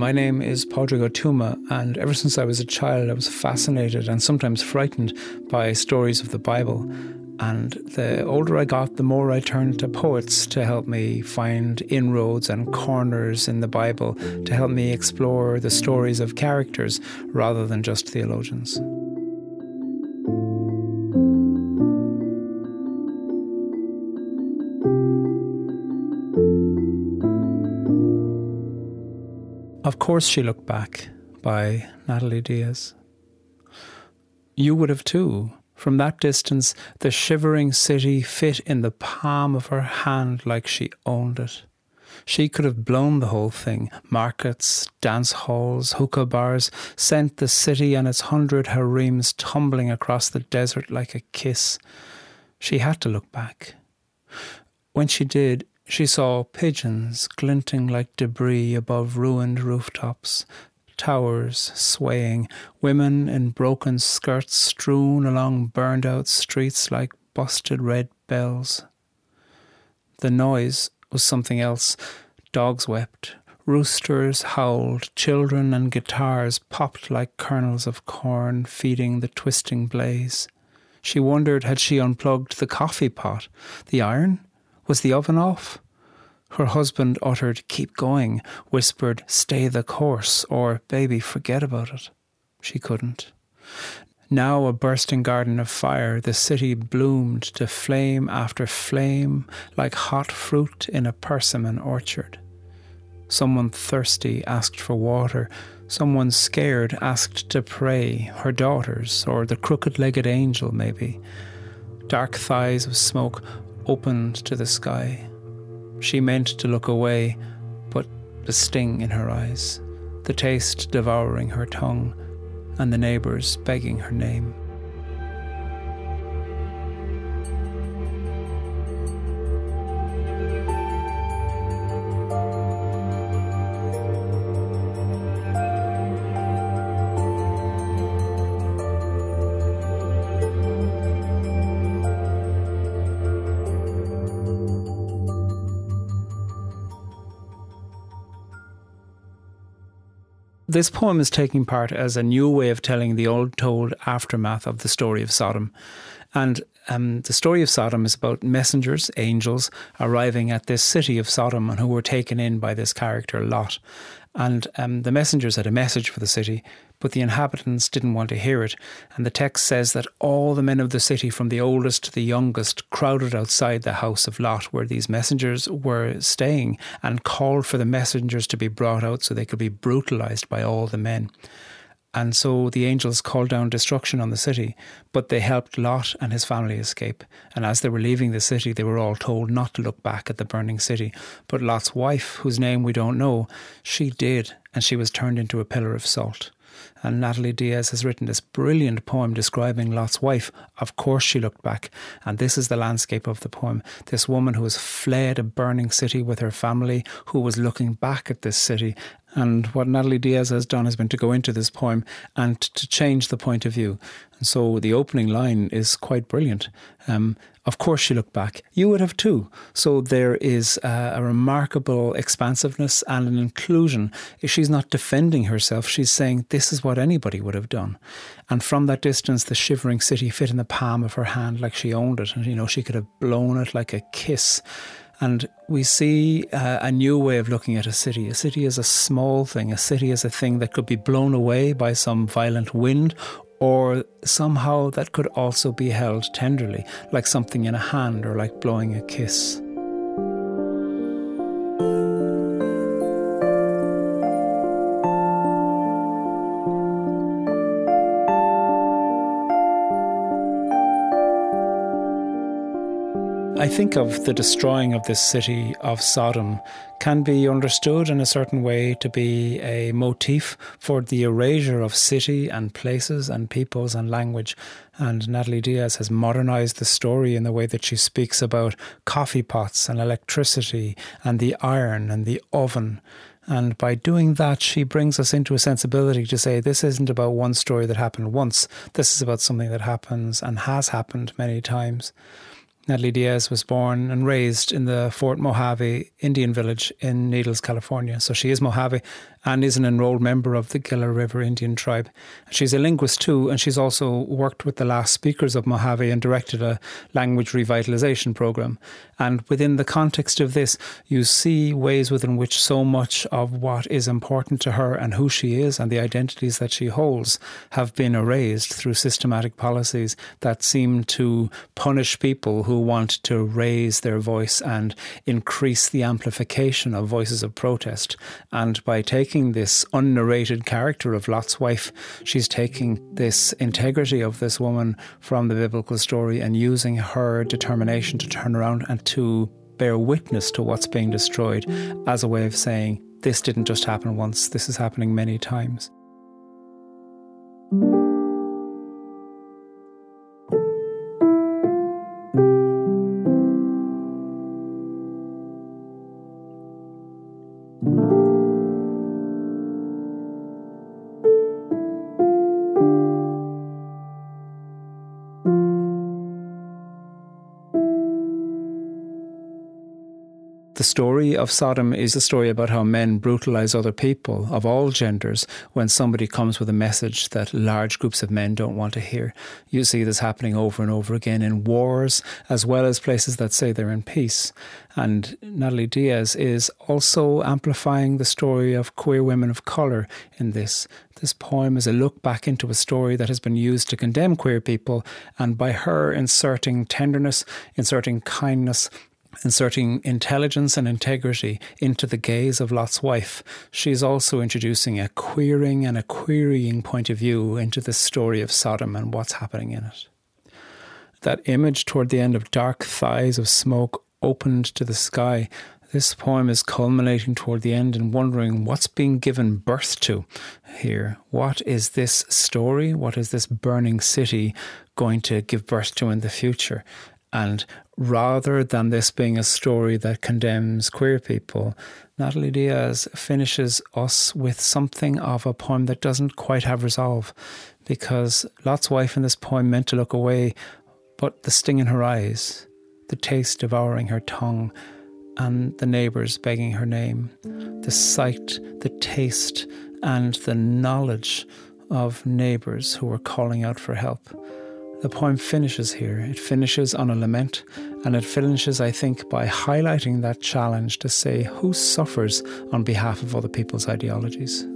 My name is Pádraig Ó Tuama, and ever since I was a child, I was fascinated and sometimes frightened by stories of the Bible. And the older I got, the more I turned to poets to help me find inroads and corners in the Bible, to help me explore the stories of characters rather than just theologians. Of course, she looked back by Natalie Diaz. You would have too. From that distance, the shivering city fit in the palm of her hand like she owned it. She could have blown the whole thing markets, dance halls, hookah bars, sent the city and its hundred harems tumbling across the desert like a kiss. She had to look back. When she did, she saw pigeons glinting like debris above ruined rooftops, towers swaying, women in broken skirts strewn along burned out streets like busted red bells. The noise was something else. Dogs wept, roosters howled, children and guitars popped like kernels of corn feeding the twisting blaze. She wondered had she unplugged the coffee pot, the iron? Was the oven off? Her husband uttered, Keep going, whispered, Stay the course, or Baby, forget about it. She couldn't. Now a bursting garden of fire, the city bloomed to flame after flame, like hot fruit in a persimmon orchard. Someone thirsty asked for water. Someone scared asked to pray, her daughters, or the crooked legged angel, maybe. Dark thighs of smoke opened to the sky. She meant to look away, but the sting in her eyes, the taste devouring her tongue, and the neighbours begging her name. This poem is taking part as a new way of telling the old told aftermath of the story of Sodom. And um, the story of Sodom is about messengers, angels, arriving at this city of Sodom and who were taken in by this character, Lot. And um, the messengers had a message for the city, but the inhabitants didn't want to hear it. And the text says that all the men of the city, from the oldest to the youngest, crowded outside the house of Lot, where these messengers were staying, and called for the messengers to be brought out so they could be brutalized by all the men. And so the angels called down destruction on the city, but they helped Lot and his family escape. And as they were leaving the city, they were all told not to look back at the burning city. But Lot's wife, whose name we don't know, she did, and she was turned into a pillar of salt. And Natalie Diaz has written this brilliant poem describing Lot's wife. Of course, she looked back. And this is the landscape of the poem. This woman who has fled a burning city with her family, who was looking back at this city. And what Natalie Diaz has done has been to go into this poem and to change the point of view. And so the opening line is quite brilliant. Um, of course, she looked back. You would have too. So there is a, a remarkable expansiveness and an inclusion. She's not defending herself, she's saying, This is what anybody would have done. And from that distance, the shivering city fit in the palm of her hand like she owned it. And, you know, she could have blown it like a kiss. And we see uh, a new way of looking at a city. A city is a small thing. A city is a thing that could be blown away by some violent wind or somehow that could also be held tenderly, like something in a hand or like blowing a kiss. I think of the destroying of this city of Sodom can be understood in a certain way to be a motif for the erasure of city and places and peoples and language. And Natalie Diaz has modernized the story in the way that she speaks about coffee pots and electricity and the iron and the oven. And by doing that, she brings us into a sensibility to say this isn't about one story that happened once. This is about something that happens and has happened many times. Natalie Diaz was born and raised in the Fort Mojave Indian village in Needles, California. So she is Mojave and is an enrolled member of the Gila River Indian tribe. She's a linguist too, and she's also worked with the last speakers of Mojave and directed a language revitalization program. And within the context of this, you see ways within which so much of what is important to her and who she is and the identities that she holds have been erased through systematic policies that seem to punish people who want to raise their voice and increase the amplification of voices of protest. And by taking this unnarrated character of Lot's wife, she's taking this integrity of this woman from the biblical story and using her determination to turn around and to bear witness to what's being destroyed as a way of saying, this didn't just happen once, this is happening many times. The story of Sodom is a story about how men brutalize other people of all genders when somebody comes with a message that large groups of men don't want to hear. You see this happening over and over again in wars, as well as places that say they're in peace. And Natalie Diaz is also amplifying the story of queer women of colour in this. This poem is a look back into a story that has been used to condemn queer people, and by her inserting tenderness, inserting kindness, inserting intelligence and integrity into the gaze of Lot's wife, she's also introducing a queering and a querying point of view into the story of Sodom and what's happening in it. That image toward the end of dark thighs of smoke opened to the sky. This poem is culminating toward the end and wondering what's being given birth to here. What is this story? What is this burning city going to give birth to in the future? And rather than this being a story that condemns queer people, Natalie Diaz finishes us with something of a poem that doesn't quite have resolve. Because Lot's wife in this poem meant to look away, but the sting in her eyes, the taste devouring her tongue, and the neighbours begging her name, the sight, the taste, and the knowledge of neighbours who were calling out for help the poem finishes here. It finishes on a lament, and it finishes, I think, by highlighting that challenge to say who suffers on behalf of other people's ideologies.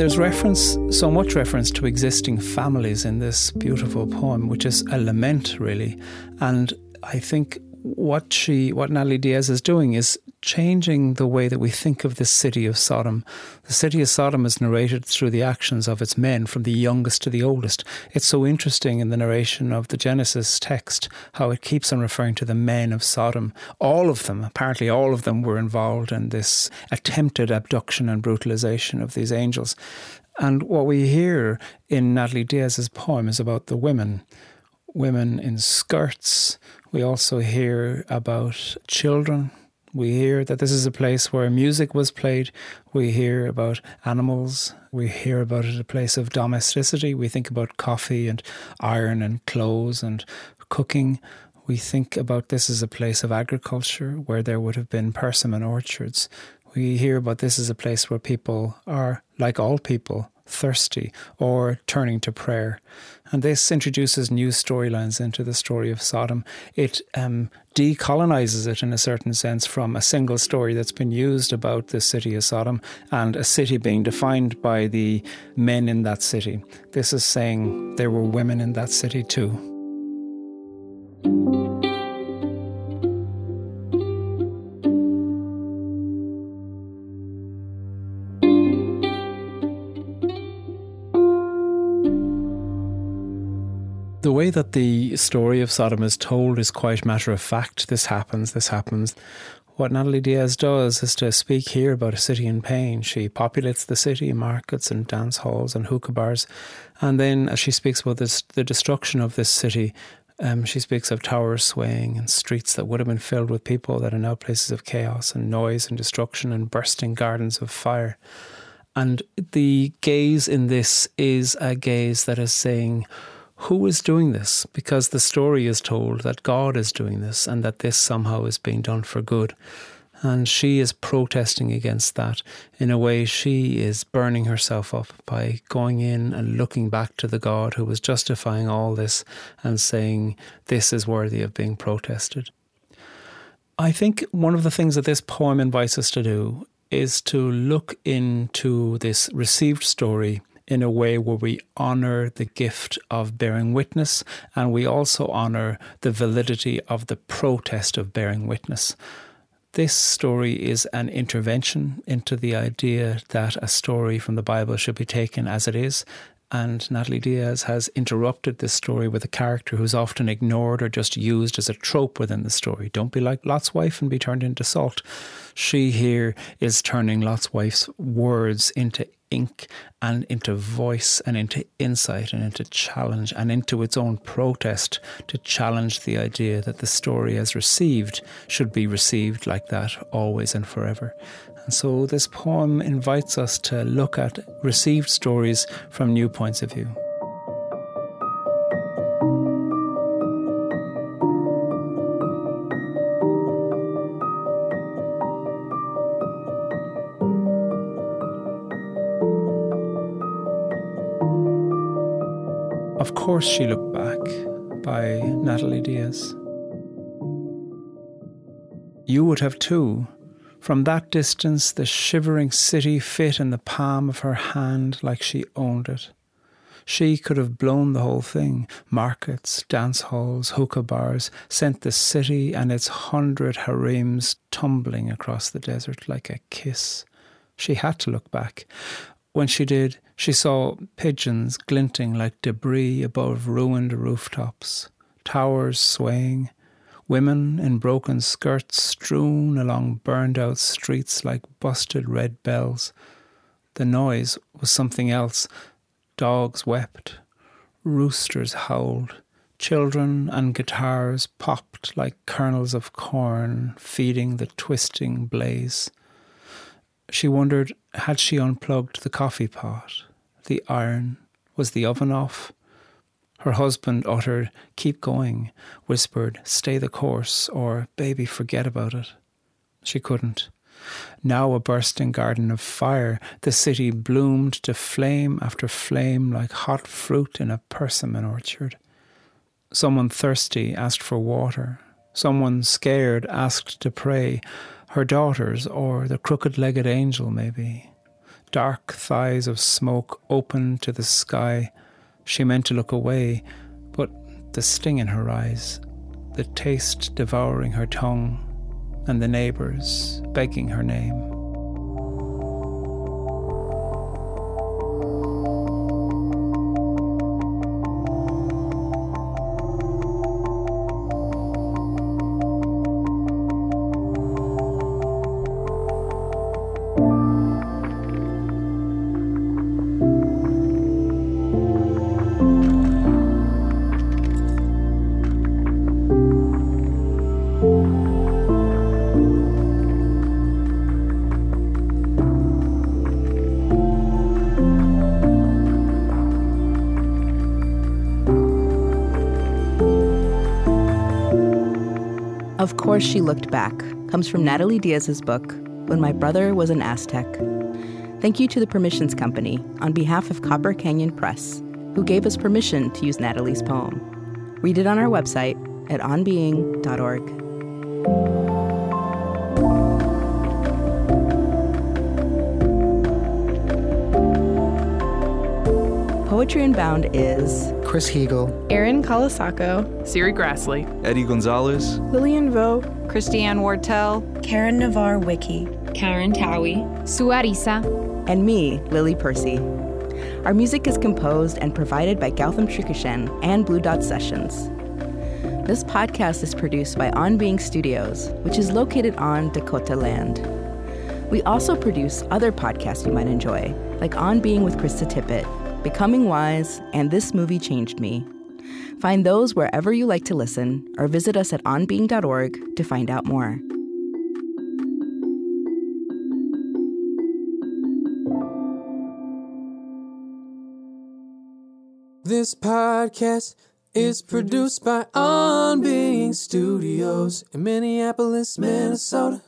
There's reference, so much reference to existing families in this beautiful poem, which is a lament, really. And I think what she, what Natalie Diaz is doing is changing the way that we think of the city of Sodom. The city of Sodom is narrated through the actions of its men, from the youngest to the oldest. It's so interesting in the narration of the Genesis text how it keeps on referring to the men of Sodom. All of them, apparently, all of them were involved in this attempted abduction and brutalization of these angels. And what we hear in Natalie Diaz's poem is about the women women in skirts. We also hear about children we hear that this is a place where music was played. We hear about animals. We hear about it a place of domesticity. We think about coffee and iron and clothes and cooking. We think about this as a place of agriculture where there would have been persimmon orchards. We hear about this as a place where people are, like all people, thirsty or turning to prayer. And this introduces new storylines into the story of Sodom. It um, decolonizes it in a certain sense from a single story that's been used about the city of Sodom and a city being defined by the men in that city. This is saying there were women in that city too. The way that the story of Sodom is told is quite matter of fact. This happens, this happens. what Natalie Diaz does is to speak here about a city in pain. She populates the city, markets and dance halls and hookah bars. And then, as she speaks about this, the destruction of this city, um, she speaks of towers swaying and streets that would have been filled with people that are now places of chaos and noise and destruction and bursting gardens of fire. And the gaze in this is a gaze that is saying, who is doing this? Because the story is told that God is doing this and that this somehow is being done for good. And she is protesting against that. In a way, she is burning herself up by going in and looking back to the God who was justifying all this and saying, This is worthy of being protested. I think one of the things that this poem invites us to do is to look into this received story in a way where we honor the gift of bearing witness and we also honor the validity of the protest of bearing witness. This story is an intervention into the idea that a story from the Bible should be taken as it is. And Natalie Diaz has interrupted this story with a character who's often ignored or just used as a trope within the story. Don't be like Lot's wife and be turned into salt. She here is turning Lot's wife's words into ink and into voice and into insight and into challenge and into its own protest to challenge the idea that the story as received should be received like that always and forever. And so this poem invites us to look at received stories from new points of view. Of course, she looked back by Natalie Diaz. You would have too. From that distance, the shivering city fit in the palm of her hand like she owned it. She could have blown the whole thing markets, dance halls, hookah bars, sent the city and its hundred harems tumbling across the desert like a kiss. She had to look back. When she did, she saw pigeons glinting like debris above ruined rooftops, towers swaying, women in broken skirts strewn along burned out streets like busted red bells. The noise was something else. Dogs wept, roosters howled, children and guitars popped like kernels of corn feeding the twisting blaze. She wondered had she unplugged the coffee pot? the iron? Was the oven off? Her husband uttered, Keep going, whispered, Stay the course, or Baby, forget about it. She couldn't. Now a bursting garden of fire, the city bloomed to flame after flame like hot fruit in a persimmon orchard. Someone thirsty asked for water. Someone scared asked to pray. Her daughters, or the crooked legged angel, maybe dark thighs of smoke open to the sky. She meant to look away, but the sting in her eyes, the taste devouring her tongue, and the neighbours begging her name. Of course, she looked back comes from Natalie Diaz's book, When My Brother Was an Aztec. Thank you to the Permissions Company on behalf of Copper Canyon Press, who gave us permission to use Natalie's poem. Read it on our website at onbeing.org. Poetry Unbound is Chris Heagle, Erin Colasacco, Serri Graslie, Eddie Gonzalez, Lillian Vo, Christiane Wartell, Karen Navarre Wiki, Karen Towie, Suarisa, and me, Lily Percy. Our music is composed and provided by Gautam Srikishan and Blue Dot Sessions. This podcast is produced by On Being Studios, which is located on Dakota land. We also produce other podcasts you might enjoy, like On Being with Krista Tippett, Becoming Wise, and This Movie Changed Me. Find those wherever you like to listen, or visit us at onbeing.org to find out more. This podcast is produced by On Being Studios in Minneapolis, Minnesota.